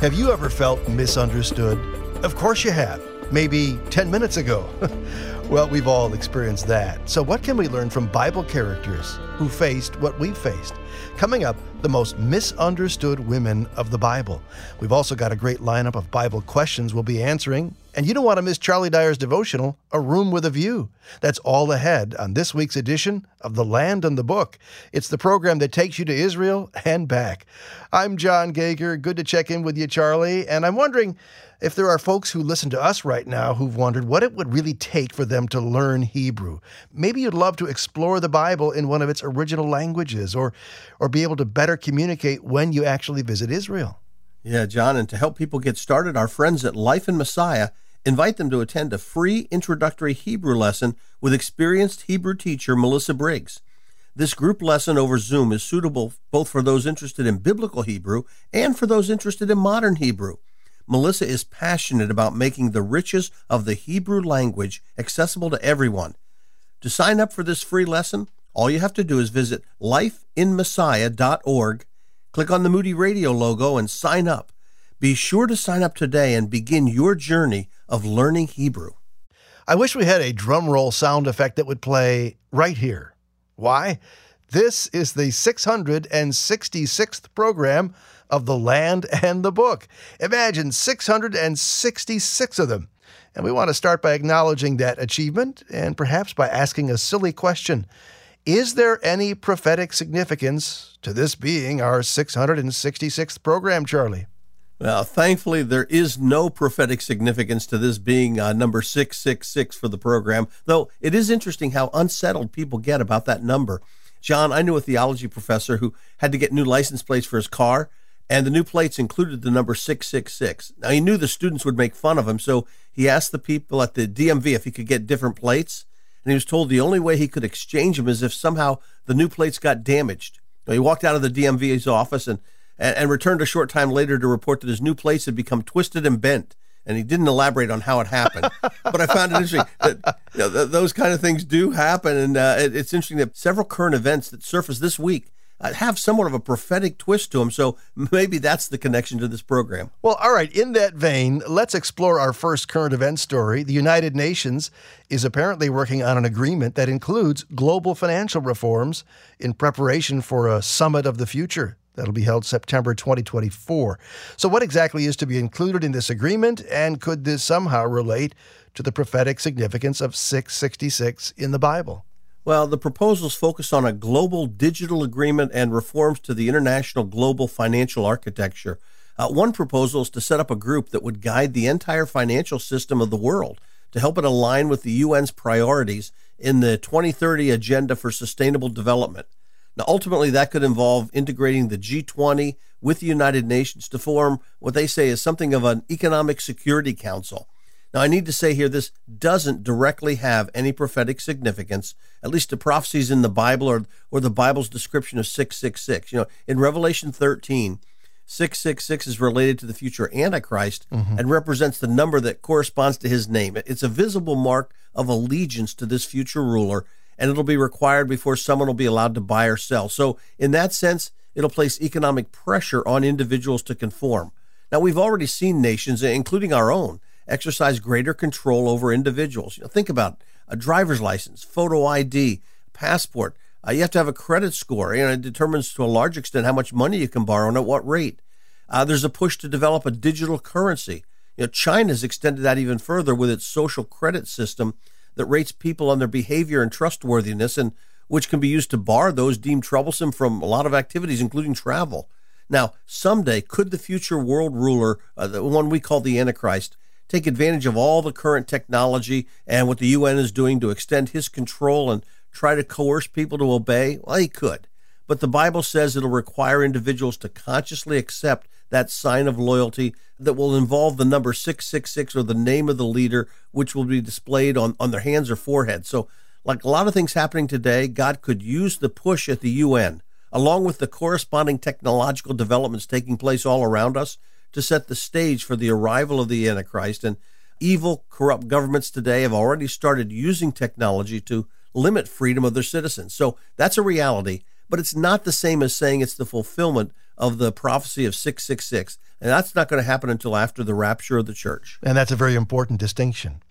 Have you ever felt misunderstood? Of course you have. Maybe 10 minutes ago. well, we've all experienced that. So, what can we learn from Bible characters who faced what we've faced? Coming up, the most misunderstood women of the Bible. We've also got a great lineup of Bible questions we'll be answering. And you don't want to miss Charlie Dyer's devotional, A Room with a View. That's all ahead on this week's edition of The Land and the Book. It's the program that takes you to Israel and back. I'm Jon Gauger. Good to check in with you, Charlie. And I'm wondering if there are folks who listen to us right now who've wondered what it would really take for them to learn Hebrew. Maybe you'd love to explore the Bible in one of its original languages or, or be able to better communicate when you actually visit Israel. Yeah, John, and to help people get started, our friends at Life in Messiah invite them to attend a free introductory Hebrew lesson with experienced Hebrew teacher Melissa Briggs. This group lesson over Zoom is suitable both for those interested in biblical Hebrew and for those interested in modern Hebrew. Melissa is passionate about making the riches of the Hebrew language accessible to everyone. To sign up for this free lesson, all you have to do is visit lifeinmessiah.org, click on the Moody Radio logo, and sign up. Be sure to sign up today and begin your journey of learning Hebrew. I wish we had a drum roll sound effect that would play right here. Why? This is the 666th program of the land and the book. Imagine 666 of them. And we want to start by acknowledging that achievement and perhaps by asking a silly question Is there any prophetic significance to this being our 666th program, Charlie? Well, thankfully, there is no prophetic significance to this being uh, number 666 for the program, though it is interesting how unsettled people get about that number. John, I knew a theology professor who had to get new license plates for his car, and the new plates included the number 666. Now, he knew the students would make fun of him, so he asked the people at the DMV if he could get different plates, and he was told the only way he could exchange them is if somehow the new plates got damaged. Now, he walked out of the DMV's office and, and, and returned a short time later to report that his new plates had become twisted and bent and he didn't elaborate on how it happened. but I found it interesting that you know, th- those kind of things do happen, and uh, it, it's interesting that several current events that surfaced this week Uh, have somewhat of a prophetic twist to them. So maybe that's the connection to this program. Well, all right. In that vein, let's explore our first current event story. The United Nations is apparently working on an agreement that includes global financial reforms in preparation for a summit of the future. That'll be held September 2024. So, what exactly is to be included in this agreement, and could this somehow relate to the prophetic significance of 666 in the Bible? Well, the proposals focus on a global digital agreement and reforms to the international global financial architecture. Uh, one proposal is to set up a group that would guide the entire financial system of the world to help it align with the UN's priorities in the 2030 Agenda for Sustainable Development. Now, ultimately, that could involve integrating the G20 with the United Nations to form what they say is something of an economic security council. Now, I need to say here this doesn't directly have any prophetic significance, at least the prophecies in the Bible or, or the Bible's description of 666. You know, in Revelation 13, 666 is related to the future Antichrist mm-hmm. and represents the number that corresponds to his name. It's a visible mark of allegiance to this future ruler, and it'll be required before someone will be allowed to buy or sell. So, in that sense, it'll place economic pressure on individuals to conform. Now, we've already seen nations, including our own, exercise greater control over individuals. You know, think about a driver's license, photo ID, passport. Uh, you have to have a credit score. Know, it determines to a large extent how much money you can borrow and at what rate. Uh, there's a push to develop a digital currency. You know, China's extended that even further with its social credit system that rates people on their behavior and trustworthiness, and which can be used to bar those deemed troublesome from a lot of activities, including travel. Now, someday, could the future world ruler, uh, the one we call the Antichrist, take advantage of all the current technology and what the UN is doing to extend his control and try to coerce people to obey? Well, he could. But the Bible says it'll require individuals to consciously accept that sign of loyalty that will involve the number 666 or the name of the leader, which will be displayed on, on their hands or forehead. So, like a lot of things happening today, God could use the push at the UN, along with the corresponding technological developments taking place all around us, to set the stage for the arrival of the Antichrist. And evil, corrupt governments today have already started using technology to limit freedom of their citizens. So that's a reality, but it's not the same as saying it's the fulfillment of the prophecy of 666. And that's not going to happen until after the rapture of the church. And that's a very important distinction.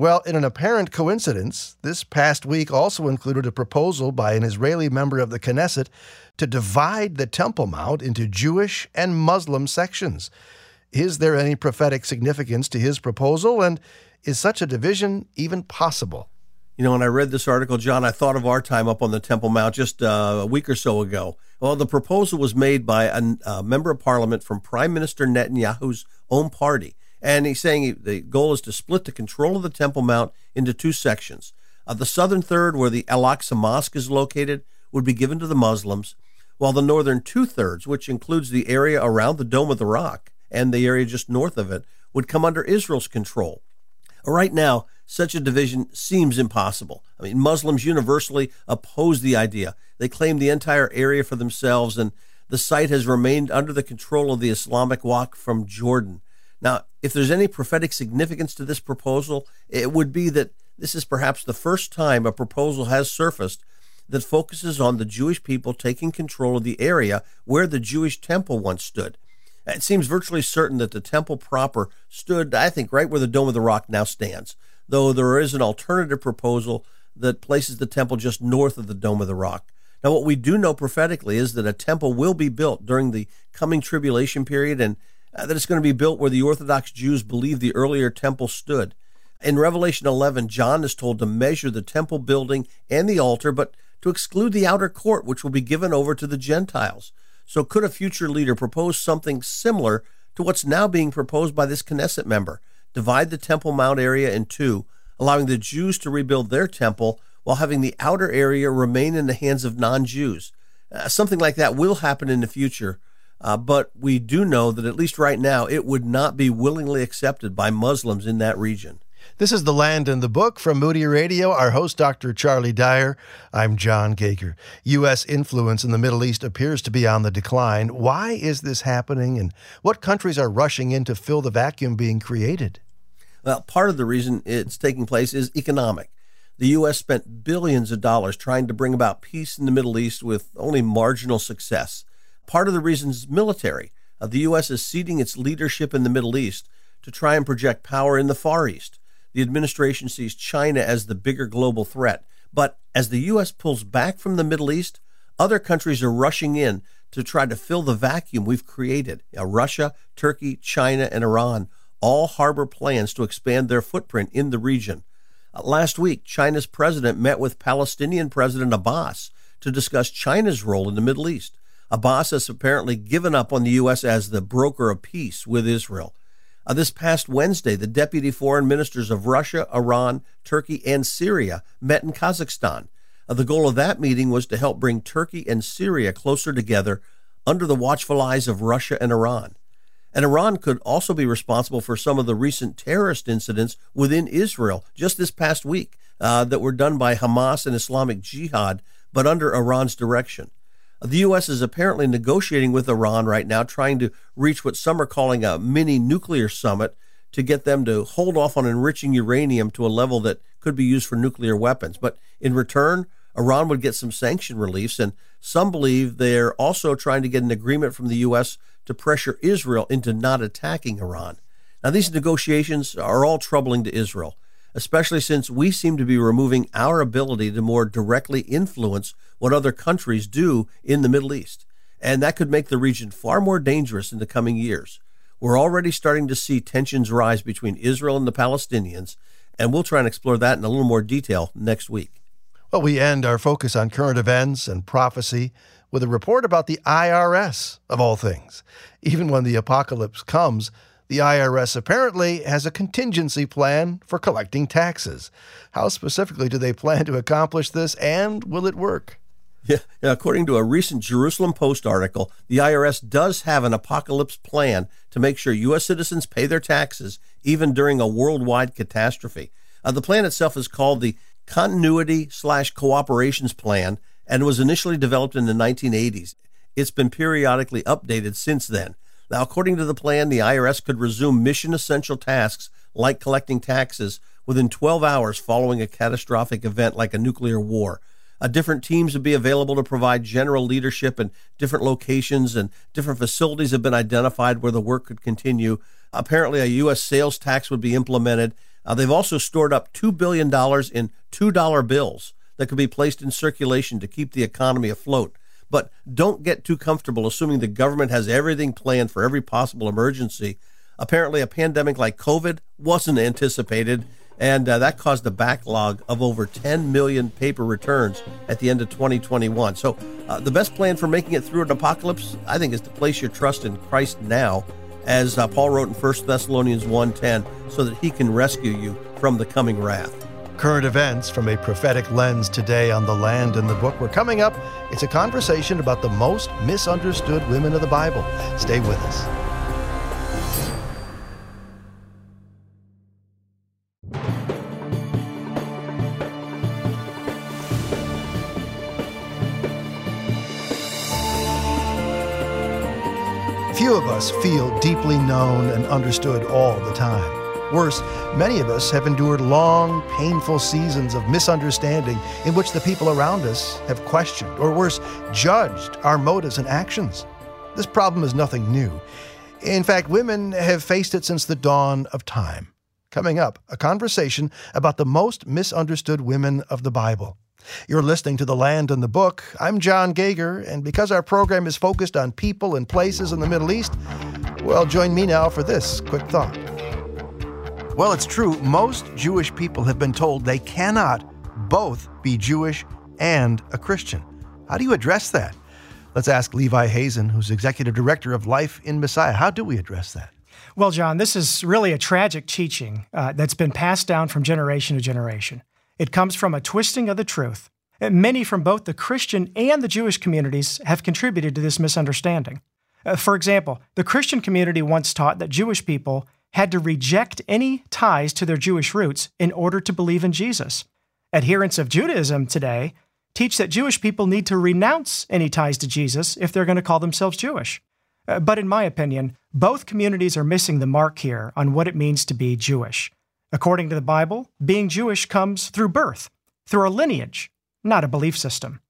Well, in an apparent coincidence, this past week also included a proposal by an Israeli member of the Knesset to divide the Temple Mount into Jewish and Muslim sections. Is there any prophetic significance to his proposal, and is such a division even possible? You know, when I read this article, John, I thought of our time up on the Temple Mount just uh, a week or so ago. Well, the proposal was made by a, a member of parliament from Prime Minister Netanyahu's own party. And he's saying the goal is to split the control of the Temple Mount into two sections. Uh, the southern third, where the Al Aqsa Mosque is located, would be given to the Muslims, while the northern two thirds, which includes the area around the Dome of the Rock and the area just north of it, would come under Israel's control. Right now, such a division seems impossible. I mean, Muslims universally oppose the idea. They claim the entire area for themselves, and the site has remained under the control of the Islamic Waqf from Jordan. Now, if there's any prophetic significance to this proposal, it would be that this is perhaps the first time a proposal has surfaced that focuses on the Jewish people taking control of the area where the Jewish temple once stood. It seems virtually certain that the temple proper stood, I think, right where the Dome of the Rock now stands, though there is an alternative proposal that places the temple just north of the Dome of the Rock. Now, what we do know prophetically is that a temple will be built during the coming tribulation period and uh, that it's going to be built where the Orthodox Jews believe the earlier temple stood. In Revelation 11, John is told to measure the temple building and the altar, but to exclude the outer court, which will be given over to the Gentiles. So, could a future leader propose something similar to what's now being proposed by this Knesset member? Divide the Temple Mount area in two, allowing the Jews to rebuild their temple while having the outer area remain in the hands of non Jews. Uh, something like that will happen in the future, uh, but we do know that at least right now it would not be willingly accepted by Muslims in that region. This is The Land and the Book from Moody Radio. Our host, Dr. Charlie Dyer. I'm Jon Gauger. U.S. influence in the Middle East appears to be on the decline. Why is this happening, and what countries are rushing in to fill the vacuum being created? Well, part of the reason it's taking place is economic. The U.S. spent billions of dollars trying to bring about peace in the Middle East with only marginal success. Part of the reason is military. Uh, the U.S. is ceding its leadership in the Middle East to try and project power in the Far East the administration sees China as the bigger global threat. But as the U.S. pulls back from the Middle East, other countries are rushing in to try to fill the vacuum we've created. Now, Russia, Turkey, China, and Iran all harbor plans to expand their footprint in the region. Uh, last week, China's president met with Palestinian President Abbas to discuss China's role in the Middle East. Abbas has apparently given up on the U.S. as the broker of peace with Israel. Uh, this past Wednesday, the deputy foreign ministers of Russia, Iran, Turkey, and Syria met in Kazakhstan. Uh, the goal of that meeting was to help bring Turkey and Syria closer together under the watchful eyes of Russia and Iran. And Iran could also be responsible for some of the recent terrorist incidents within Israel just this past week uh, that were done by Hamas and Islamic Jihad, but under Iran's direction. The U.S. is apparently negotiating with Iran right now, trying to reach what some are calling a mini nuclear summit to get them to hold off on enriching uranium to a level that could be used for nuclear weapons. But in return, Iran would get some sanction reliefs, and some believe they're also trying to get an agreement from the U.S. to pressure Israel into not attacking Iran. Now, these negotiations are all troubling to Israel especially since we seem to be removing our ability to more directly influence what other countries do in the Middle East. And that could make the region far more dangerous in the coming years. We're already starting to see tensions rise between Israel and the Palestinians, and we'll try and explore that in a little more detail next week. Well, we end our focus on current events and prophecy with a report about the IRS, of all things. Even when the apocalypse comes, the IRS apparently has a contingency plan for collecting taxes. How specifically do they plan to accomplish this, and will it work? Yeah, according to a recent Jerusalem Post article, the IRS does have an apocalypse plan to make sure U.S. citizens pay their taxes even during a worldwide catastrophe. Uh, the plan itself is called the Continuity slash Cooperations Plan and was initially developed in the 1980s. It's been periodically updated since then. Now, according to the plan, the IRS could resume mission essential tasks like collecting taxes within 12 hours following a catastrophic event like a nuclear war. Uh, different teams would be available to provide general leadership in different locations, and different facilities have been identified where the work could continue. Apparently, a U.S. sales tax would be implemented. Uh, they've also stored up $2 billion in $2 bills that could be placed in circulation to keep the economy afloat. But don't get too comfortable assuming the government has everything planned for every possible emergency. Apparently, a pandemic like COVID wasn't anticipated, and uh, that caused a backlog of over 10 million paper returns at the end of 2021. So, uh, the best plan for making it through an apocalypse, I think, is to place your trust in Christ now, as uh, Paul wrote in 1 Thessalonians 1:10, so that He can rescue you from the coming wrath. Current events from a prophetic lens today on the land and the book. We're coming up. It's a conversation about the most misunderstood women of the Bible. Stay with us. Few of us feel deeply known and understood all the time. Worse, many of us have endured long, painful seasons of misunderstanding in which the people around us have questioned, or worse, judged our motives and actions. This problem is nothing new. In fact, women have faced it since the dawn of time. Coming up, a conversation about the most misunderstood women of the Bible. You're listening to The Land and the Book. I'm Jon Gauger, and because our program is focused on people and places in the Middle East, well, join me now for this quick thought. Well, it's true, most Jewish people have been told they cannot both be Jewish and a Christian. How do you address that? Let's ask Levi Hazen, who's executive director of Life in Messiah. How do we address that? Well, John, this is really a tragic teaching uh, that's been passed down from generation to generation. It comes from a twisting of the truth. Many from both the Christian and the Jewish communities have contributed to this misunderstanding. Uh, for example, the Christian community once taught that Jewish people had to reject any ties to their Jewish roots in order to believe in Jesus. Adherents of Judaism today teach that Jewish people need to renounce any ties to Jesus if they're going to call themselves Jewish. Uh, but in my opinion, both communities are missing the mark here on what it means to be Jewish. According to the Bible, being Jewish comes through birth, through a lineage, not a belief system.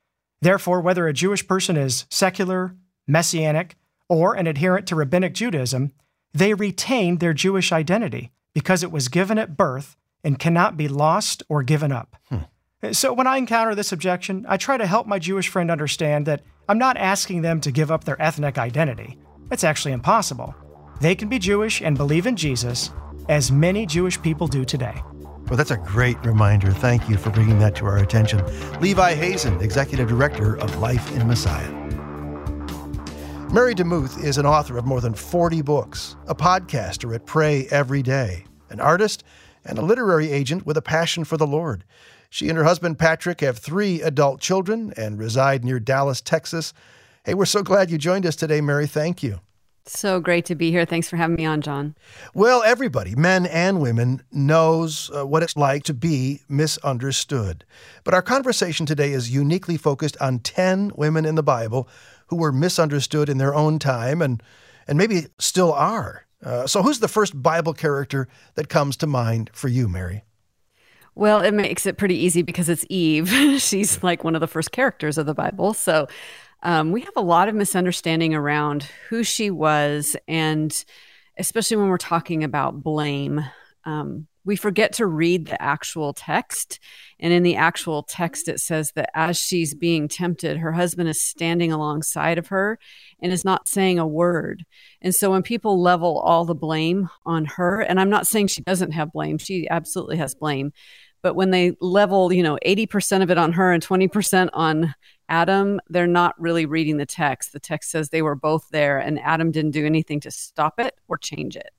Therefore, whether a Jewish person is secular, messianic, or an adherent to rabbinic Judaism, they retain their Jewish identity because it was given at birth and cannot be lost or given up. Hmm. So, when I encounter this objection, I try to help my Jewish friend understand that I'm not asking them to give up their ethnic identity. It's actually impossible. They can be Jewish and believe in Jesus as many Jewish people do today. Well, that's a great reminder. Thank you for bringing that to our attention. Levi Hazen, Executive Director of Life in Messiah. Mary DeMuth is an author of more than 40 books, a podcaster at Pray Every Day, an artist, and a literary agent with a passion for the Lord. She and her husband Patrick have three adult children and reside near Dallas, Texas. Hey, we're so glad you joined us today, Mary. Thank you. So great to be here. Thanks for having me on, John. Well, everybody, men and women, knows uh, what it's like to be misunderstood. But our conversation today is uniquely focused on 10 women in the Bible who were misunderstood in their own time and, and maybe still are. Uh, so, who's the first Bible character that comes to mind for you, Mary? Well, it makes it pretty easy because it's Eve. She's like one of the first characters of the Bible. So um, we have a lot of misunderstanding around who she was, and especially when we're talking about blame. Um, we forget to read the actual text. And in the actual text, it says that as she's being tempted, her husband is standing alongside of her and is not saying a word. And so when people level all the blame on her, and I'm not saying she doesn't have blame, she absolutely has blame. But when they level, you know, 80% of it on her and 20% on Adam, they're not really reading the text. The text says they were both there and Adam didn't do anything to stop it or change it.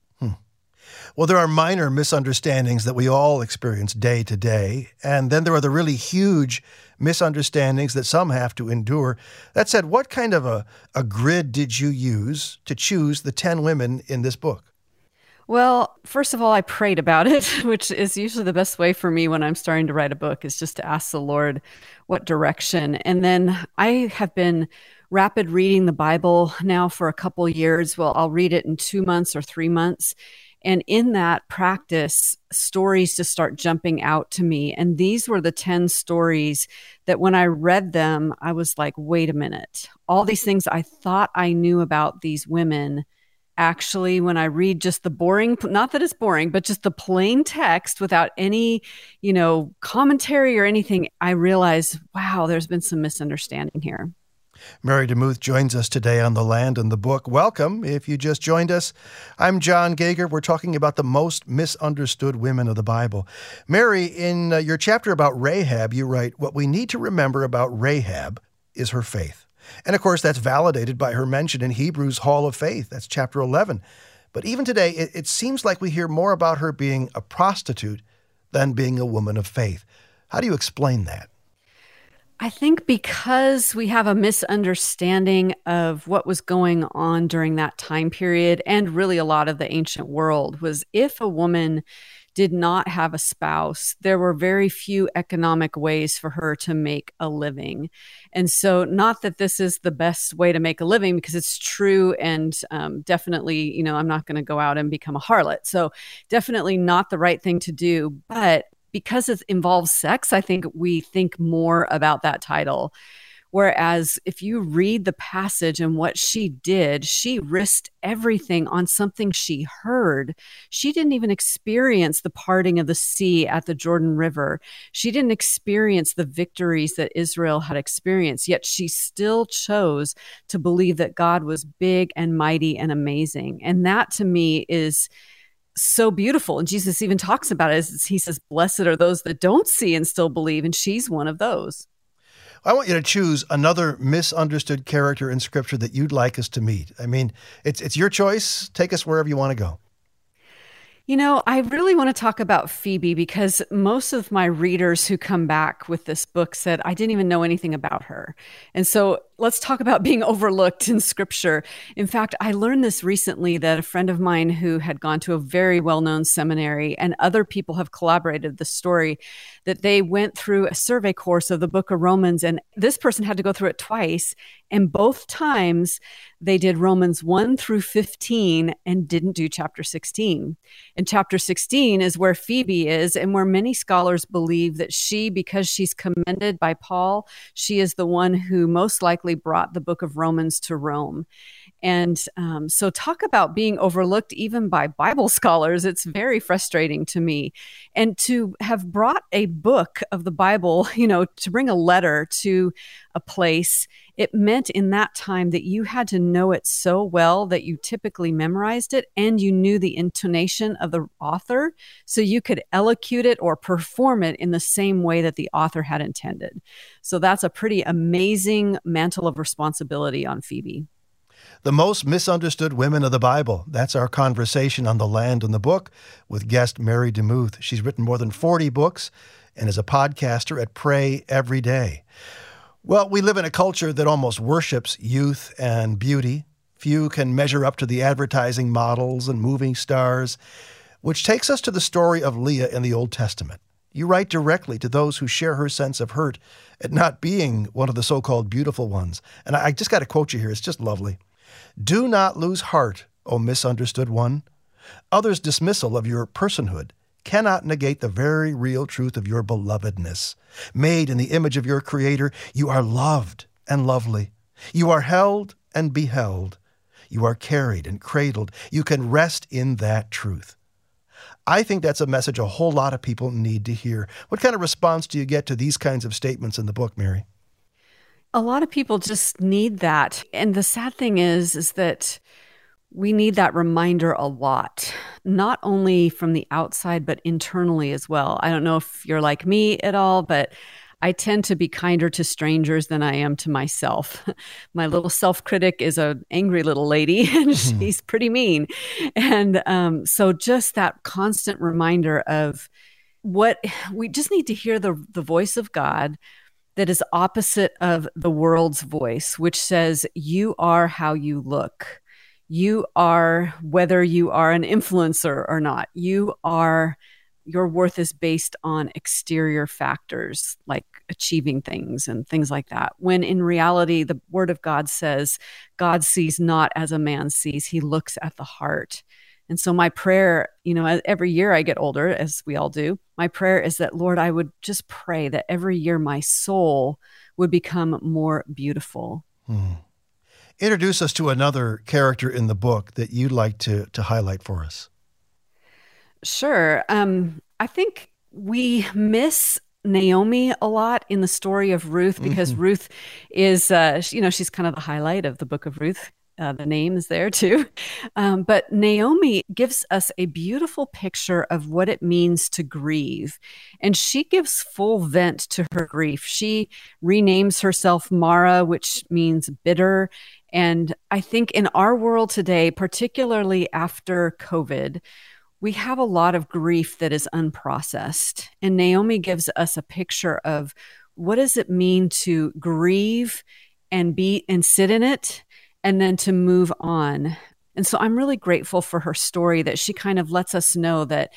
Well, there are minor misunderstandings that we all experience day to day. And then there are the really huge misunderstandings that some have to endure. That said, what kind of a, a grid did you use to choose the 10 women in this book? Well, first of all, I prayed about it, which is usually the best way for me when I'm starting to write a book is just to ask the Lord what direction. And then I have been rapid reading the Bible now for a couple years. Well, I'll read it in 2 months or 3 months. And in that practice, stories just start jumping out to me. And these were the 10 stories that when I read them, I was like, wait a minute. All these things I thought I knew about these women actually when i read just the boring not that it's boring but just the plain text without any you know commentary or anything i realize wow there's been some misunderstanding here Mary DeMuth joins us today on The Land and the Book. Welcome if you just joined us. I'm Jon Gauger. We're talking about the most misunderstood women of the Bible. Mary, in uh, your chapter about Rahab, you write, What we need to remember about Rahab is her faith. And of course, that's validated by her mention in Hebrews' Hall of Faith. That's chapter 11. But even today, it, it seems like we hear more about her being a prostitute than being a woman of faith. How do you explain that? I think because we have a misunderstanding of what was going on during that time period and really a lot of the ancient world was if a woman did not have a spouse, there were very few economic ways for her to make a living. And so, not that this is the best way to make a living because it's true and um, definitely, you know, I'm not going to go out and become a harlot. So, definitely not the right thing to do. But because it involves sex, I think we think more about that title. Whereas if you read the passage and what she did, she risked everything on something she heard. She didn't even experience the parting of the sea at the Jordan River. She didn't experience the victories that Israel had experienced, yet she still chose to believe that God was big and mighty and amazing. And that to me is so beautiful. And Jesus even talks about it. He says, Blessed are those that don't see and still believe. And she's one of those. I want you to choose another misunderstood character in Scripture that you'd like us to meet. I mean, it's it's your choice. Take us wherever you want to go. You know, I really want to talk about Phoebe because most of my readers who come back with this book said I didn't even know anything about her. And so let's talk about being overlooked in scripture. In fact, I learned this recently that a friend of mine who had gone to a very well known seminary and other people have collaborated the story that they went through a survey course of the book of Romans. And this person had to go through it twice. And both times they did Romans 1 through 15 and didn't do chapter 16. And chapter 16 is where Phoebe is, and where many scholars believe that she, because she's commended by Paul, she is the one who most likely brought the book of Romans to Rome. And um, so, talk about being overlooked even by Bible scholars. It's very frustrating to me. And to have brought a book of the Bible, you know, to bring a letter to a place, it meant in that time that you had to know it so well that you typically memorized it and you knew the intonation of the author so you could elocute it or perform it in the same way that the author had intended. So, that's a pretty amazing mantle of responsibility on Phoebe. The most misunderstood women of the Bible. That's our conversation on the land and the book with guest Mary DeMuth. She's written more than 40 books and is a podcaster at Pray Every Day. Well, we live in a culture that almost worships youth and beauty. Few can measure up to the advertising models and moving stars, which takes us to the story of Leah in the Old Testament. You write directly to those who share her sense of hurt at not being one of the so called beautiful ones. And I just got to quote you here, it's just lovely. Do not lose heart, O misunderstood one. Others' dismissal of your personhood cannot negate the very real truth of your belovedness. Made in the image of your Creator, you are loved and lovely. You are held and beheld. You are carried and cradled. You can rest in that truth. I think that's a message a whole lot of people need to hear. What kind of response do you get to these kinds of statements in the book, Mary? A lot of people just need that. And the sad thing is is that we need that reminder a lot, not only from the outside but internally as well. I don't know if you're like me at all, but I tend to be kinder to strangers than I am to myself. My little self critic is an angry little lady and she's pretty mean. And um, so, just that constant reminder of what we just need to hear the, the voice of God that is opposite of the world's voice, which says, You are how you look. You are whether you are an influencer or not. You are, your worth is based on exterior factors like achieving things and things like that. When in reality, the word of God says, God sees not as a man sees, he looks at the heart. And so my prayer, you know, every year I get older, as we all do, my prayer is that, Lord, I would just pray that every year my soul would become more beautiful. Hmm. Introduce us to another character in the book that you'd like to, to highlight for us. Sure. Um, I think we miss Naomi a lot in the story of Ruth because mm-hmm. Ruth is, uh, you know, she's kind of the highlight of the book of Ruth. Uh, the name is there too. Um, but Naomi gives us a beautiful picture of what it means to grieve. And she gives full vent to her grief. She renames herself Mara, which means bitter. And I think in our world today, particularly after COVID, we have a lot of grief that is unprocessed. And Naomi gives us a picture of what does it mean to grieve and be and sit in it and then to move on. And so I'm really grateful for her story that she kind of lets us know that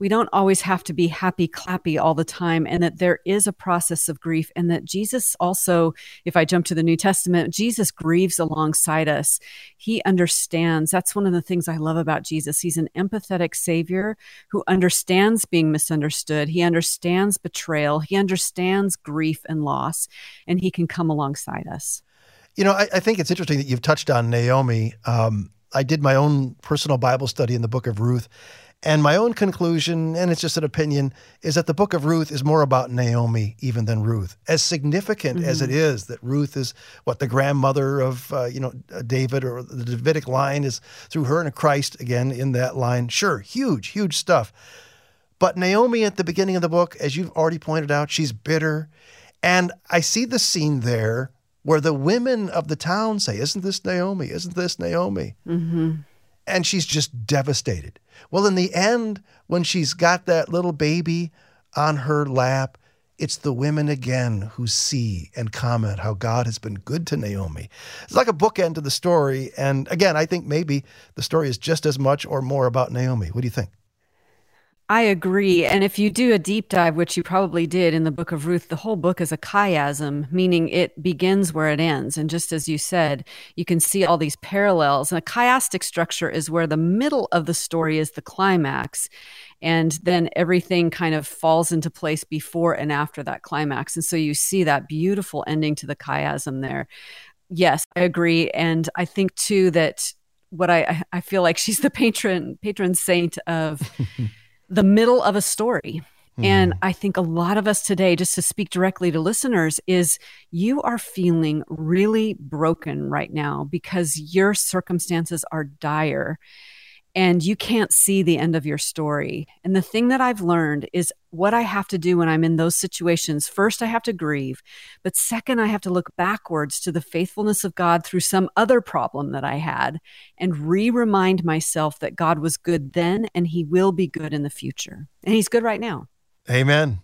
we don't always have to be happy clappy all the time and that there is a process of grief and that Jesus also if I jump to the New Testament Jesus grieves alongside us. He understands. That's one of the things I love about Jesus. He's an empathetic savior who understands being misunderstood. He understands betrayal. He understands grief and loss and he can come alongside us you know, I, I, think it's interesting that you've touched on Naomi. Um, I did my own personal Bible study in the book of Ruth. And my own conclusion, and it's just an opinion, is that the book of Ruth is more about Naomi even than Ruth. As significant mm-hmm. as it mm-hmm. that Ruth is what the grandmother of uh, you know David or the Davidic line is through her and Christ again in that line. Sure, huge, huge stuff. But Naomi at the beginning of the book, as you've already pointed out, she's bitter. And I see the scene there where the women of the town say, Isn't this Naomi? Isn't this Naomi? Mm-hmm. And she's just devastated. Well, in the end, when she's got that little baby on her lap, it's the women again who see and comment how God has been good to Naomi. It's like a bookend to the story. And again, I think maybe the story is just as much or more about Naomi. What do you think? I agree. And if you do a deep dive, which you probably did in the book of Ruth, the whole book is a chiasm, meaning it begins where it ends. And just as you said, you can see all these parallels. And a chiastic structure is where the middle of the story is the climax. And then everything kind of falls into place before and after that climax. And so you see that beautiful ending to the chiasm there. Yes, I agree. And I think too that what I, I feel like she's the patron patron saint of the middle of a story. Mm. And I think a lot of us today, just to speak directly to listeners, is you are feeling really broken right now because your circumstances are dire and you can't see the end of your story. And the thing that I've learned is what I have to do when I'm in those situations. First, I have to grieve, but second, I have to look backwards to the faithfulness of God through some other problem that I had and re remind myself that God was good then and he will be good in the future. And he's good right now. Amen.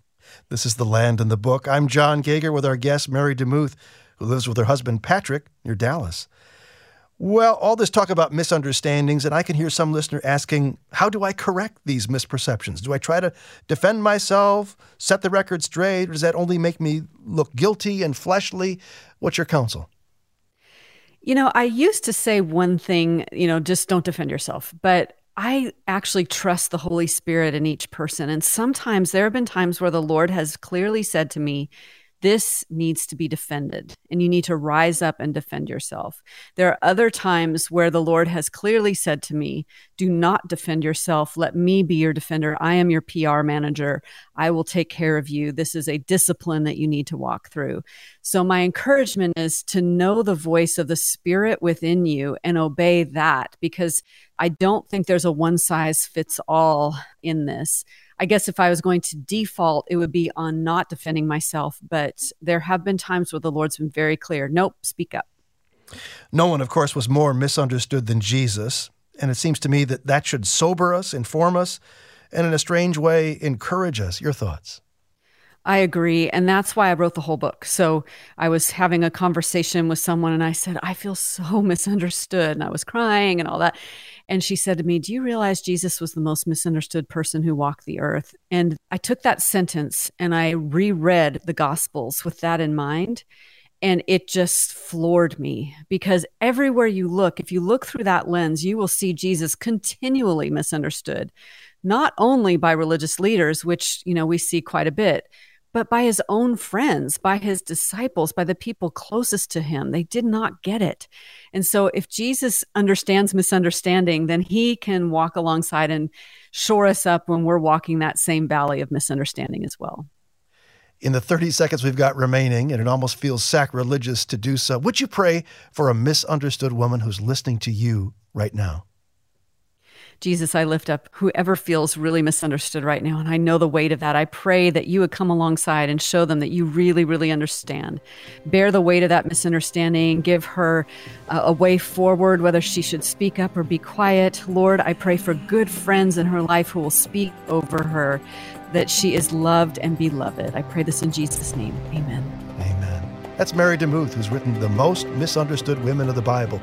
This is The Land and the Book. I'm Jon Gauger with our guest, Mary DeMuth, who lives with her husband, Patrick, near Dallas. Well, all this talk about misunderstandings, and I can hear some listener asking, how do I correct these misperceptions? Do I try to defend myself, set the record straight, or does that only make me look guilty and fleshly? What's your counsel? You know, I used to say one thing, you know, just don't defend yourself. But I actually trust the Holy Spirit in each person. And sometimes there have been times where the Lord has clearly said to me, this needs to be defended and you need to rise up and defend yourself. There are other times where the Lord has clearly said to me, Do not defend yourself. Let me be your defender. I am your PR manager. I will take care of you. This is a discipline that you need to walk through. So, my encouragement is to know the voice of the Spirit within you and obey that because I don't think there's a one size fits all in this. I guess if I was going to default, it would be on not defending myself. But there have been times where the Lord's been very clear nope, speak up. No one, of course, was more misunderstood than Jesus. And it seems to me that that should sober us, inform us, and in a strange way, encourage us. Your thoughts? I agree. And that's why I wrote the whole book. So I was having a conversation with someone and I said, I feel so misunderstood. And I was crying and all that. And she said to me, Do you realize Jesus was the most misunderstood person who walked the earth? And I took that sentence and I reread the Gospels with that in mind. And it just floored me because everywhere you look, if you look through that lens, you will see Jesus continually misunderstood, not only by religious leaders, which, you know, we see quite a bit, but by his own friends, by his disciples, by the people closest to him. They did not get it. And so, if Jesus understands misunderstanding, then he can walk alongside and shore us up when we're walking that same valley of misunderstanding as well. In the 30 seconds we've got remaining, and it almost feels sacrilegious to do so, would you pray for a misunderstood woman who's listening to you right now? Jesus, I lift up whoever feels really misunderstood right now. And I know the weight of that. I pray that you would come alongside and show them that you really, really understand. Bear the weight of that misunderstanding. Give her uh, a way forward, whether she should speak up or be quiet. Lord, I pray for good friends in her life who will speak over her, that she is loved and beloved. I pray this in Jesus' name. Amen. Amen. That's Mary DeMuth, who's written The Most Misunderstood Women of the Bible.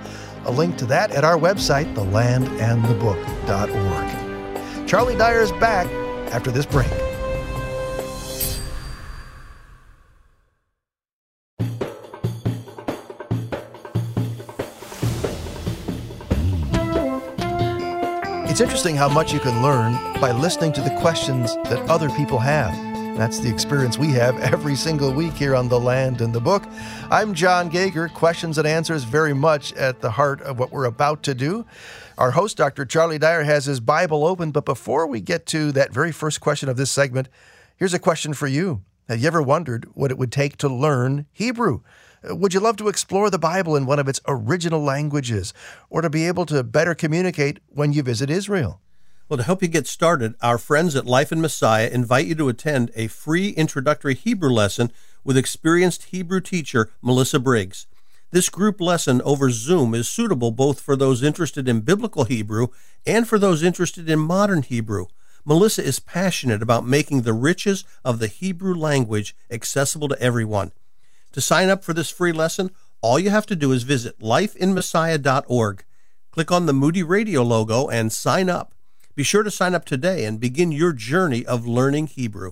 A link to that at our website, thelandandthebook.org. Charlie Dyer is back after this break. It's interesting how much you can learn by listening to the questions that other people have. That's the experience we have every single week here on The Land and the Book. I'm Jon Gauger. Questions and answers very much at the heart of what we're about to do. Our host, Dr. Charlie Dyer, has his Bible open, but before we get to that very first question of this segment, here's a question for you. Have you ever wondered what it would take to learn Hebrew? Uh, would you love to explore the Bible in one of its original languages or to be able to better communicate when you visit Israel? Well, to help you get started, our friends at Life in Messiah invite you to attend a free introductory Hebrew lesson with experienced Hebrew teacher Melissa Briggs. This group lesson over Zoom is suitable both for those interested in biblical Hebrew and for those interested in modern Hebrew. Melissa is passionate about making the riches of the Hebrew language accessible to everyone. To sign up for this free lesson, all you have to do is visit lifeinmessiah.org. Click on the Moody Radio logo and sign up. Be sure to sign up today and begin your journey of learning Hebrew.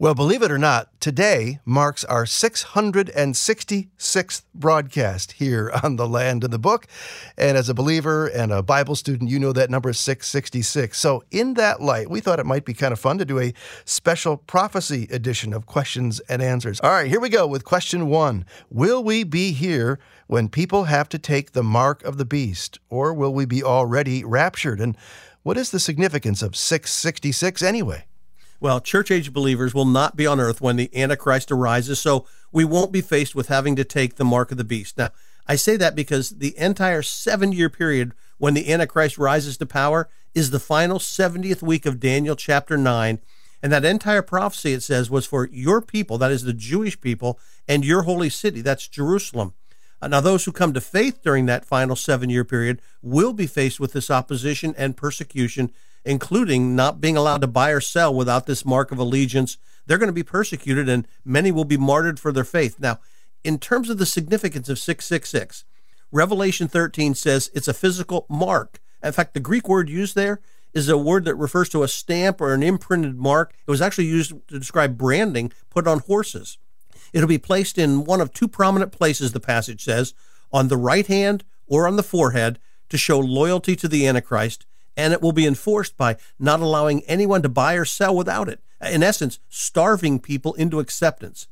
Well, believe it or not, today marks our 666th broadcast here on the land of the book. And as a believer and a Bible student, you know that number is 666. So, in that light, we thought it might be kind of fun to do a special prophecy edition of questions and answers. All right, here we go with question one Will we be here when people have to take the mark of the beast, or will we be already raptured? And what is the significance of 666 anyway? Well, church age believers will not be on earth when the Antichrist arises, so we won't be faced with having to take the mark of the beast. Now, I say that because the entire seven year period when the Antichrist rises to power is the final 70th week of Daniel chapter 9. And that entire prophecy, it says, was for your people, that is the Jewish people, and your holy city, that's Jerusalem. Uh, now, those who come to faith during that final seven year period will be faced with this opposition and persecution including not being allowed to buy or sell without this mark of allegiance. They're going to be persecuted and many will be martyred for their faith. Now, in terms of the significance of 666, Revelation 13 says it's a physical mark. In fact, the Greek word used there is a word that refers to a stamp or an imprinted mark. It was actually used to describe branding put on horses. It'll be placed in one of two prominent places, the passage says, on the right hand or on the forehead to show loyalty to the Antichrist and it will be enforced by not allowing anyone to buy or sell without it. In essence, starving people into acceptance.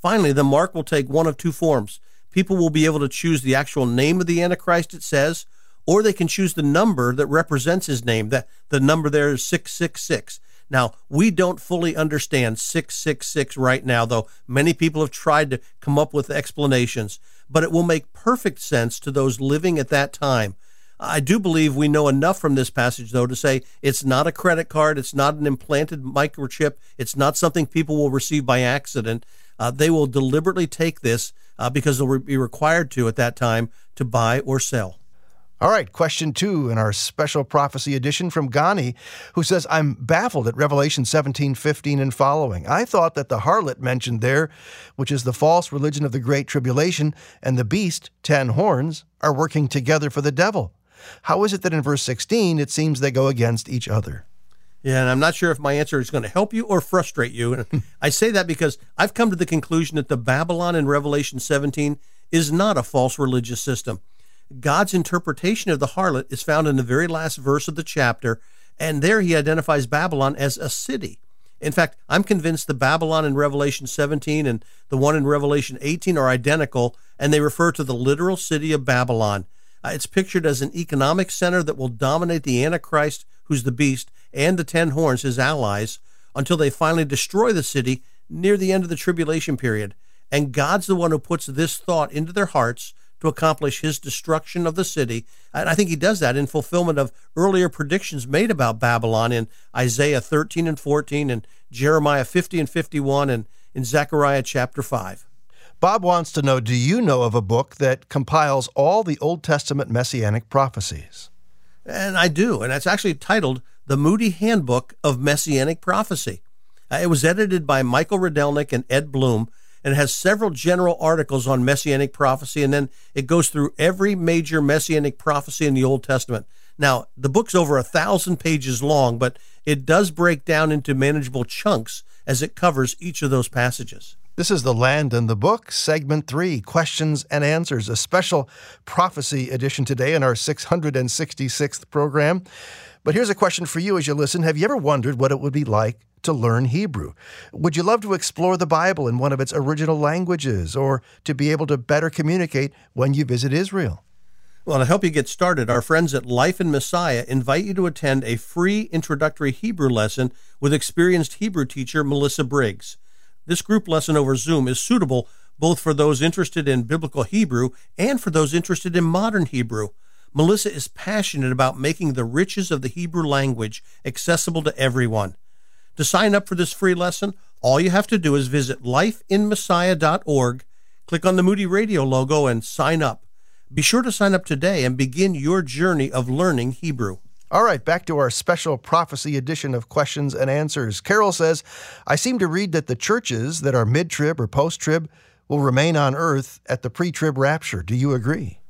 Finally, the mark will take one of two forms. People will be able to choose the actual name of the Antichrist, it says, or they can choose the number that represents his name. That the number there is 666. Now, we don't fully understand 666 right now, though many people have tried to come up with explanations, but it will make perfect sense to those living at that time I do believe we know enough from this passage, though, to say it's not a credit card, it's not an implanted microchip, it's not something people will receive by accident. Uh, they will deliberately take this uh, because they'll be required to at that time to buy or sell. All right, question two in our special prophecy edition from Ghani, who says, I'm baffled at Revelation 17, 15 and following. I thought that the harlot mentioned there, which is the false religion of the Great Tribulation, and the beast, ten horns, are working together for the devil. How is it that in verse 16 it seems they go against each other? Yeah, and I'm not sure if my answer is going to help you or frustrate you. And I say that because I've come to the conclusion that the Babylon in Revelation 17 is not a false religious system. God's interpretation of the harlot is found in the very last verse of the chapter, and there he identifies Babylon as a city. In fact, I'm convinced the Babylon in Revelation 17 and the one in Revelation 18 are identical, and they refer to the literal city of Babylon. Uh, it's pictured as an economic center that will dominate the Antichrist, who's the beast, and the ten horns, his allies, until they finally destroy the city near the end of the tribulation period. And God's the one who puts this thought into their hearts to accomplish his destruction of the city. And I think he does that in fulfillment of earlier predictions made about Babylon in Isaiah 13 and 14 and Jeremiah 50 and 51 and in Zechariah chapter 5. Bob wants to know Do you know of a book that compiles all the Old Testament messianic prophecies? And I do. And it's actually titled The Moody Handbook of Messianic Prophecy. Uh, it was edited by Michael Rydelnik and Ed Blum and has several general articles on messianic prophecy, and then it goes through every major messianic prophecy in the Old Testament. Now, the book's over a thousand pages long, but it does break down into manageable chunks as it covers each of those passages. This is The Land and the Book, Segment 3 Questions and Answers, a special prophecy edition today in our 666th program. But here's a question for you as you listen Have you ever wondered what it would be like to learn Hebrew? Would you love to explore the Bible in one of its original languages or to be able to better communicate when you visit Israel? Well, to help you get started, our friends at Life in Messiah invite you to attend a free introductory Hebrew lesson with experienced Hebrew teacher Melissa Briggs. This group lesson over Zoom is suitable both for those interested in biblical Hebrew and for those interested in modern Hebrew. Melissa is passionate about making the riches of the Hebrew language accessible to everyone. To sign up for this free lesson, all you have to do is visit lifeinmessiah.org, click on the Moody Radio logo, and sign up. Be sure to sign up today and begin your journey of learning Hebrew. All right, back to our special prophecy edition of questions and answers. Carol says, I seem to read that the churches that are mid trib or post trib will remain on earth at the pre trib rapture. Do you agree?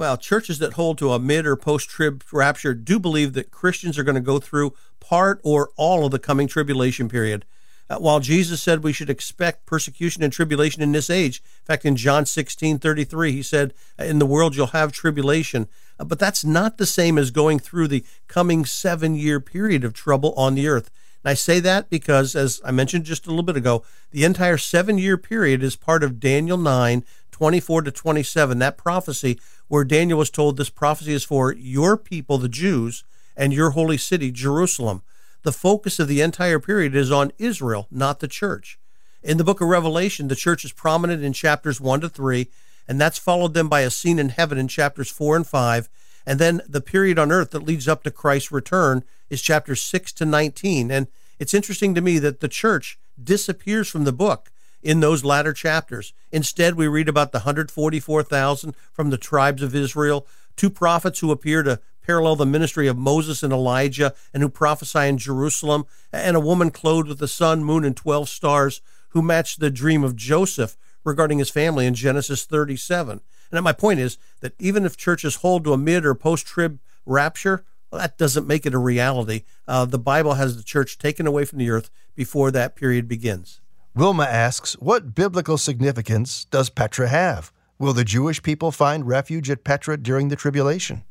Well, churches that hold to a mid or post trib rapture do believe that Christians are going to go through part or all of the coming tribulation period. Uh, while Jesus said we should expect persecution and tribulation in this age, in fact, in John 16 33, he said, In the world you'll have tribulation. Uh, but that's not the same as going through the coming seven year period of trouble on the earth. And I say that because, as I mentioned just a little bit ago, the entire seven year period is part of Daniel 9 24 to 27, that prophecy where Daniel was told this prophecy is for your people, the Jews, and your holy city, Jerusalem. The focus of the entire period is on Israel, not the church. In the book of Revelation, the church is prominent in chapters 1 to 3, and that's followed then by a scene in heaven in chapters 4 and 5. And then the period on earth that leads up to Christ's return is chapters 6 to 19. And it's interesting to me that the church disappears from the book in those latter chapters. Instead, we read about the 144,000 from the tribes of Israel, two prophets who appear to parallel the ministry of Moses and Elijah and who prophesy in Jerusalem, and a woman clothed with the sun, moon, and 12 stars who match the dream of Joseph regarding his family in Genesis 37. And my point is that even if churches hold to a mid or post trib rapture, well, that doesn't make it a reality. Uh, the Bible has the church taken away from the earth before that period begins. Wilma asks, What biblical significance does Petra have? Will the Jewish people find refuge at Petra during the tribulation?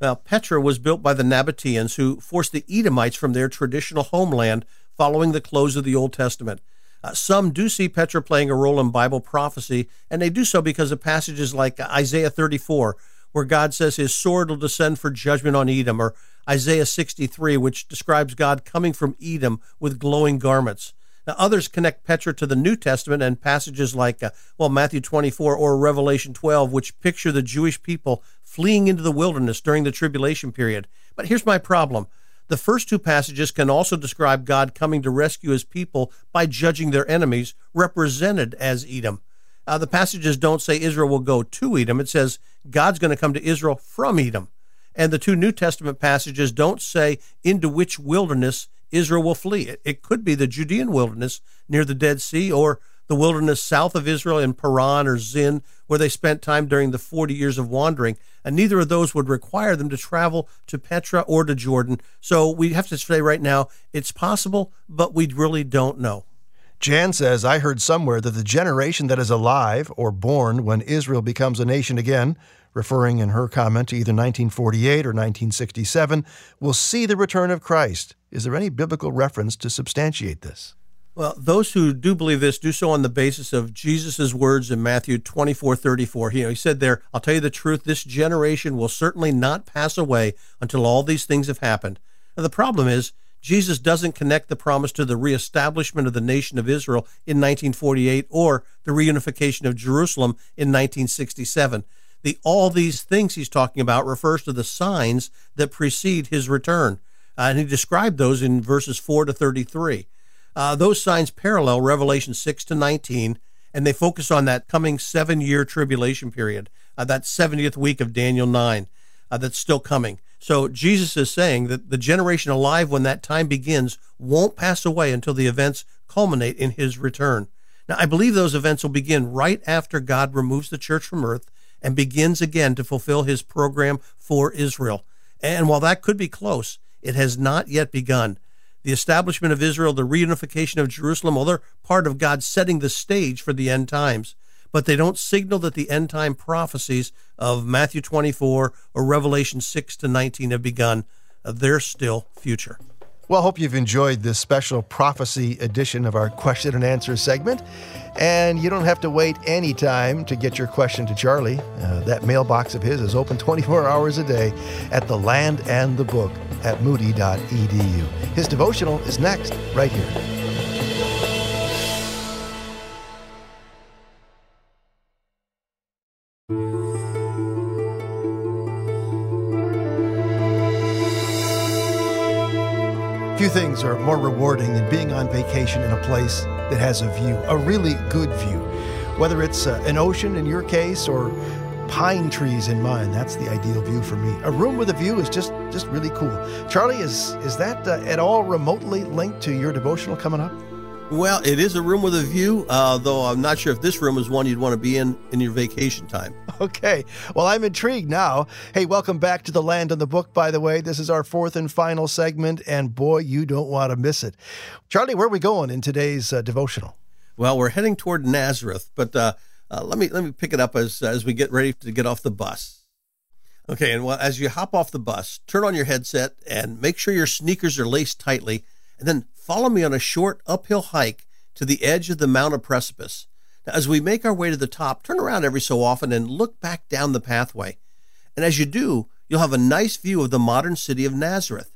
Now, Petra was built by the Nabateans, who forced the Edomites from their traditional homeland following the close of the Old Testament. Uh, some do see Petra playing a role in Bible prophecy, and they do so because of passages like Isaiah 34, where God says his sword will descend for judgment on Edom, or Isaiah 63, which describes God coming from Edom with glowing garments. Now, others connect Petra to the New Testament and passages like, uh, well, Matthew 24 or Revelation 12, which picture the Jewish people fleeing into the wilderness during the tribulation period. But here's my problem. The first two passages can also describe God coming to rescue his people by judging their enemies, represented as Edom. Uh, the passages don't say Israel will go to Edom. It says God's going to come to Israel from Edom. And the two New Testament passages don't say into which wilderness Israel will flee. It, could be the Judean wilderness near the Dead Sea or the wilderness south of Israel in Paran or Zin, where they spent time during the 40 years of wandering, and neither of those would require them to travel to Petra or to Jordan. So we have to say right now, it's possible, but we really don't know. Jan says, I heard somewhere that the generation that is alive or born when Israel becomes a nation again, referring in her comment to either 1948 or 1967, will see the return of Christ. Is there any biblical reference to substantiate this? Well, those who do believe this do so on the basis of Jesus' words in Matthew 24 34. He, you know, he said there, I'll tell you the truth, this generation will certainly not pass away until all these things have happened. Now, the problem is, Jesus doesn't connect the promise to the reestablishment of the nation of Israel in 1948 or the reunification of Jerusalem in 1967. The all these things he's talking about refers to the signs that precede his return. Uh, and he described those in verses 4 to 33. Uh, those signs parallel Revelation 6 to 19, and they focus on that coming seven year tribulation period, uh, that 70th week of Daniel 9 uh, that's still coming. So Jesus is saying that the generation alive when that time begins won't pass away until the events culminate in his return. Now, I believe those events will begin right after God removes the church from earth and begins again to fulfill his program for Israel. And while that could be close, it has not yet begun. The establishment of Israel, the reunification of Jerusalem, well, they're part of God setting the stage for the end times but they don't signal that the end time prophecies of Matthew 24 or Revelation 6 to 19 have begun. Uh, they're still future. Well, I hope you've enjoyed this special prophecy edition of our question and answer segment. And you don't have to wait any time to get your question to Charlie. Uh, that mailbox of his is open 24 hours a day at the land and the book at moody.edu. His devotional is next, right here. Few things are more rewarding than being on vacation in a place that has a view, a really good view. Whether it's uh, an ocean in your case or pine trees in mine, that's the ideal view for me. A room with a view is just just really cool. Charlie, is is that uh, at all remotely linked to your devotional coming up? Well, it is a room with a view, uh, though I'm not sure if this room is one you'd want to be in in your vacation time. Okay. Well, I'm intrigued now. Hey, welcome back to the Land and the Book, by the way. This is our fourth and final segment, and boy, you don't want to miss it. Charlie, where are we going in today's uh, devotional? Well, we're heading toward Nazareth, but uh, uh, let me let me pick it up as as we get ready to get off the bus. Okay, and well, as you hop off the bus, turn on your headset and make sure your sneakers are laced tightly, and then follow me on a short uphill hike to the edge of the Mount of Precipice. Now, as we make our way to the top, turn around every so often and look back down the pathway. And as you do, you'll have a nice view of the modern city of Nazareth.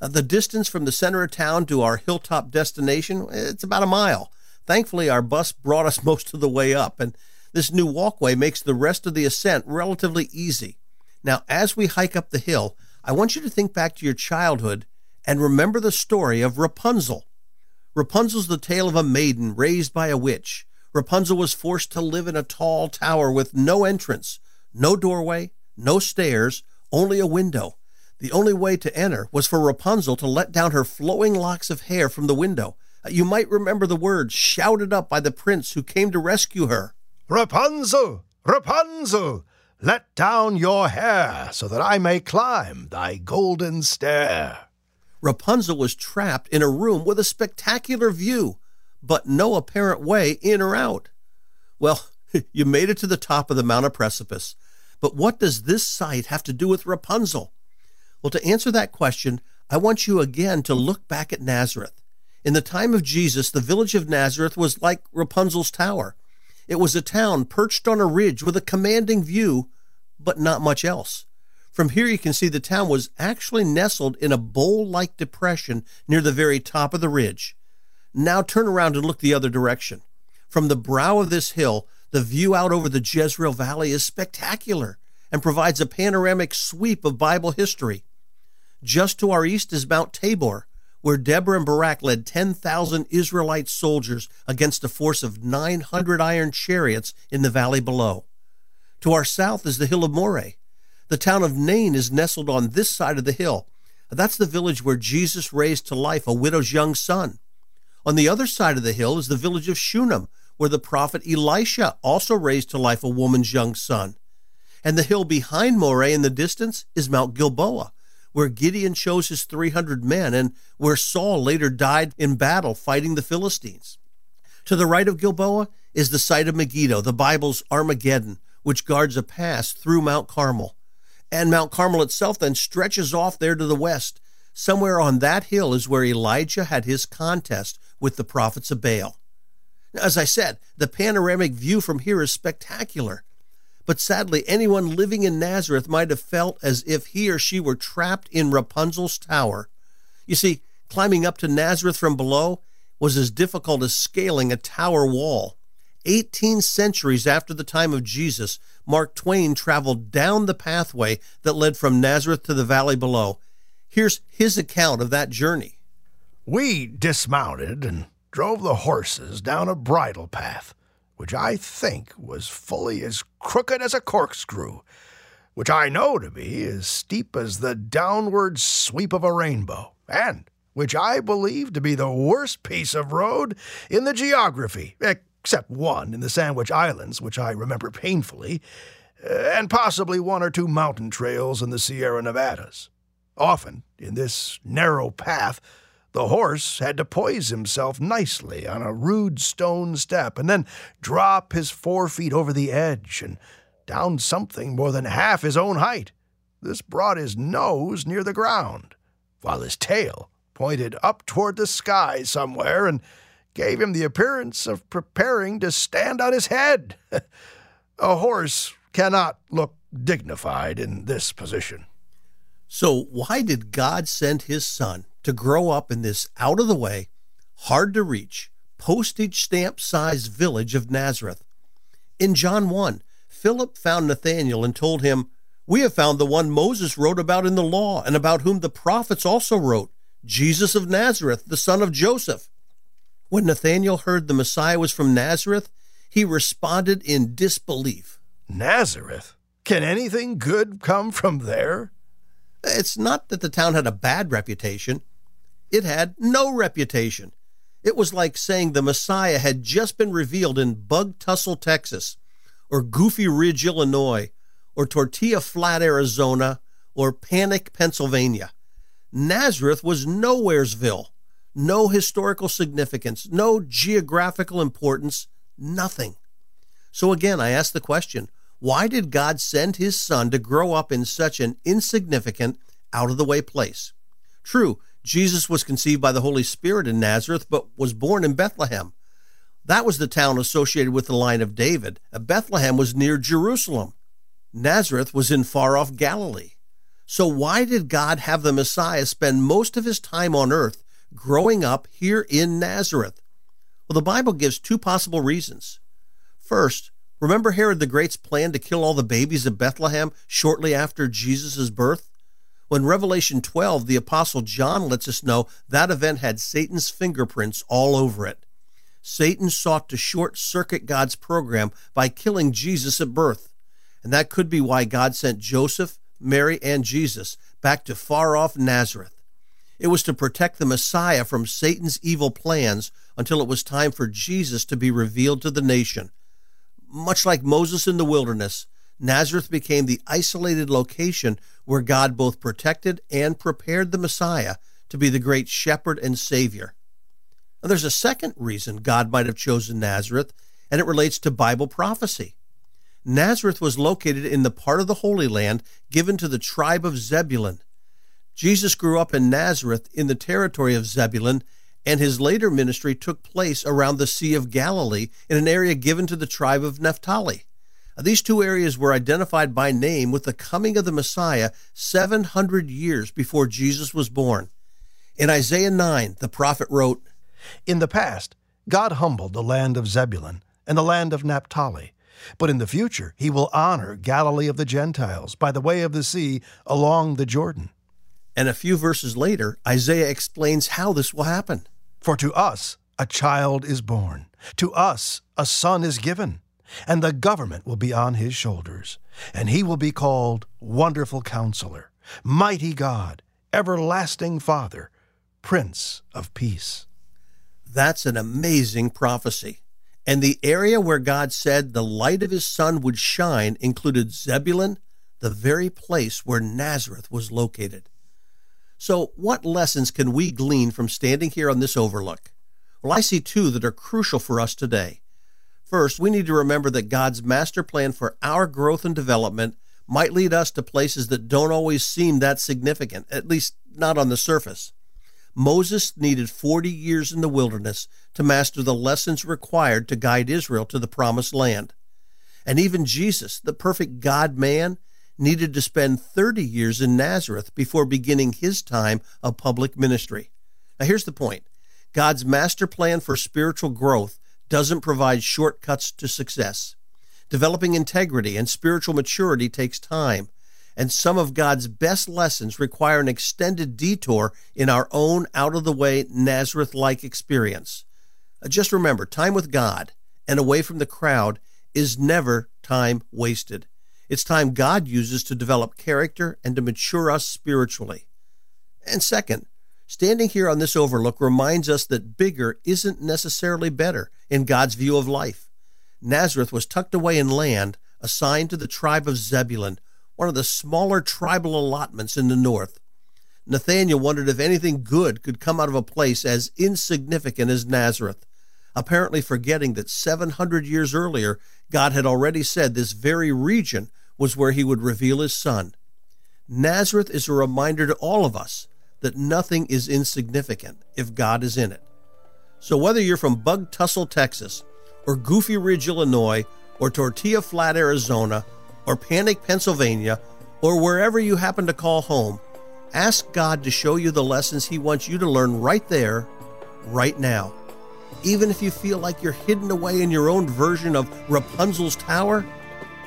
Uh, the distance from the center of town to our hilltop destination, it's about a mile. Thankfully, our bus brought us most of the way up, and this new walkway makes the rest of the ascent relatively easy. Now, as we hike up the hill, I want you to think back to your childhood and remember the story of Rapunzel. Rapunzel's the tale of a maiden raised by a witch. Rapunzel was forced to live in a tall tower with no entrance, no doorway, no stairs, only a window. The only way to enter was for Rapunzel to let down her flowing locks of hair from the window. Uh, you might remember the words shouted up by the prince who came to rescue her Rapunzel, Rapunzel, let down your hair so that I may climb thy golden stair. Rapunzel was trapped in a room with a spectacular view, but no apparent way in or out. Well, you made it to the top of the Mount of Precipice, but what does this sight have to do with Rapunzel? Well, to answer that question, I want you again to look back at Nazareth. In the time of Jesus, the village of Nazareth was like Rapunzel's tower. It was a town perched on a ridge with a commanding view, but not much else. From here, you can see the town was actually nestled in a bowl like depression near the very top of the ridge. Now turn around and look the other direction. From the brow of this hill, the view out over the Jezreel Valley is spectacular and provides a panoramic sweep of Bible history. Just to our east is Mount Tabor, where Deborah and Barak led 10,000 Israelite soldiers against a force of 900 iron chariots in the valley below. To our south is the hill of Moreh, the town of Nain is nestled on this side of the hill. That's the village where Jesus raised to life a widow's young son. On the other side of the hill is the village of Shunem, where the prophet Elisha also raised to life a woman's young son. And the hill behind Moreh in the distance is Mount Gilboa, where Gideon chose his 300 men and where Saul later died in battle fighting the Philistines. To the right of Gilboa is the site of Megiddo, the Bible's Armageddon, which guards a pass through Mount Carmel. And Mount Carmel itself then stretches off there to the west. Somewhere on that hill is where Elijah had his contest with the prophets of Baal. As I said, the panoramic view from here is spectacular. But sadly, anyone living in Nazareth might have felt as if he or she were trapped in Rapunzel's tower. You see, climbing up to Nazareth from below was as difficult as scaling a tower wall. Eighteen centuries after the time of Jesus, Mark Twain traveled down the pathway that led from Nazareth to the valley below. Here's his account of that journey. We dismounted and drove the horses down a bridle path which I think was fully as crooked as a corkscrew, which I know to be as steep as the downward sweep of a rainbow, and which I believe to be the worst piece of road in the geography, except one in the Sandwich Islands, which I remember painfully, uh, and possibly one or two mountain trails in the Sierra Nevadas. Often, in this narrow path, the horse had to poise himself nicely on a rude stone step and then drop his forefeet over the edge and down something more than half his own height. This brought his nose near the ground, while his tail pointed up toward the sky somewhere and gave him the appearance of preparing to stand on his head. a horse cannot look dignified in this position. So, why did God send his son to grow up in this out of the way, hard to reach, postage stamp sized village of Nazareth. In John 1, Philip found Nathanael and told him, We have found the one Moses wrote about in the law and about whom the prophets also wrote, Jesus of Nazareth, the son of Joseph. When Nathanael heard the Messiah was from Nazareth, he responded in disbelief. Nazareth? Can anything good come from there? It's not that the town had a bad reputation. It had no reputation. It was like saying the Messiah had just been revealed in Bug Tussle, Texas, or Goofy Ridge, Illinois, or Tortilla Flat, Arizona, or Panic, Pennsylvania. Nazareth was nowheresville. No historical significance, no geographical importance, nothing. So again, I ask the question why did God send his son to grow up in such an insignificant, out of the way place? True, Jesus was conceived by the Holy Spirit in Nazareth, but was born in Bethlehem. That was the town associated with the line of David. Uh, Bethlehem was near Jerusalem. Nazareth was in far off Galilee. So, why did God have the Messiah spend most of his time on earth growing up here in Nazareth? Well, the Bible gives two possible reasons. First, remember Herod the Great's plan to kill all the babies of Bethlehem shortly after Jesus' birth? When Revelation 12, the Apostle John lets us know that event had Satan's fingerprints all over it. Satan sought to short circuit God's program by killing Jesus at birth. And that could be why God sent Joseph, Mary, and Jesus back to far off Nazareth. It was to protect the Messiah from Satan's evil plans until it was time for Jesus to be revealed to the nation. Much like Moses in the wilderness, Nazareth became the isolated location where God both protected and prepared the Messiah to be the great shepherd and savior. Now, there's a second reason God might have chosen Nazareth, and it relates to Bible prophecy. Nazareth was located in the part of the Holy Land given to the tribe of Zebulun. Jesus grew up in Nazareth in the territory of Zebulun, and his later ministry took place around the Sea of Galilee in an area given to the tribe of Naphtali. These two areas were identified by name with the coming of the Messiah 700 years before Jesus was born. In Isaiah 9, the prophet wrote In the past, God humbled the land of Zebulun and the land of Naphtali. But in the future, he will honor Galilee of the Gentiles by the way of the sea along the Jordan. And a few verses later, Isaiah explains how this will happen. For to us a child is born, to us a son is given and the government will be on his shoulders, and he will be called Wonderful Counselor, Mighty God, Everlasting Father, Prince of Peace. That's an amazing prophecy. And the area where God said the light of his son would shine included Zebulun, the very place where Nazareth was located. So, what lessons can we glean from standing here on this overlook? Well, I see two that are crucial for us today. First, we need to remember that God's master plan for our growth and development might lead us to places that don't always seem that significant, at least not on the surface. Moses needed 40 years in the wilderness to master the lessons required to guide Israel to the promised land. And even Jesus, the perfect God man, needed to spend 30 years in Nazareth before beginning his time of public ministry. Now, here's the point God's master plan for spiritual growth doesn't provide shortcuts to success. Developing integrity and spiritual maturity takes time, and some of God's best lessons require an extended detour in our own out of the way Nazareth like experience. Uh, just remember time with God and away from the crowd is never time wasted. It's time God uses to develop character and to mature us spiritually. And second, standing here on this overlook reminds us that bigger isn't necessarily better in God's view of life. Nazareth was tucked away in land assigned to the tribe of Zebulun, one of the smaller tribal allotments in the north. Nathanael wondered if anything good could come out of a place as insignificant as Nazareth, apparently forgetting that 700 years earlier, God had already said this very region was where he would reveal his son. Nazareth is a reminder to all of us that nothing is insignificant if God is in it. So whether you're from Bug Tussle, Texas, or Goofy Ridge, Illinois, or Tortilla Flat, Arizona, or Panic, Pennsylvania, or wherever you happen to call home, ask God to show you the lessons He wants you to learn right there, right now. Even if you feel like you're hidden away in your own version of Rapunzel's tower,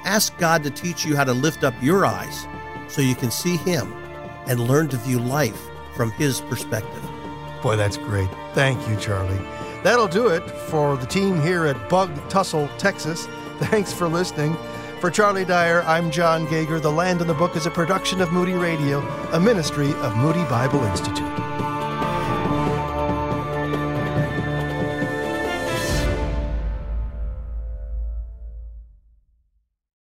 Ask God to teach you how to lift up your eyes so you can see Him and learn to view life from His perspective. Boy, that's great. Thank you, Charlie. That'll do it for the team here at Bug Tussle, Texas. Thanks for listening. For Charlie Dyer, I'm Jon Gauger. The Land and the Book is a production of Moody Radio, a ministry of Moody Bible Institute.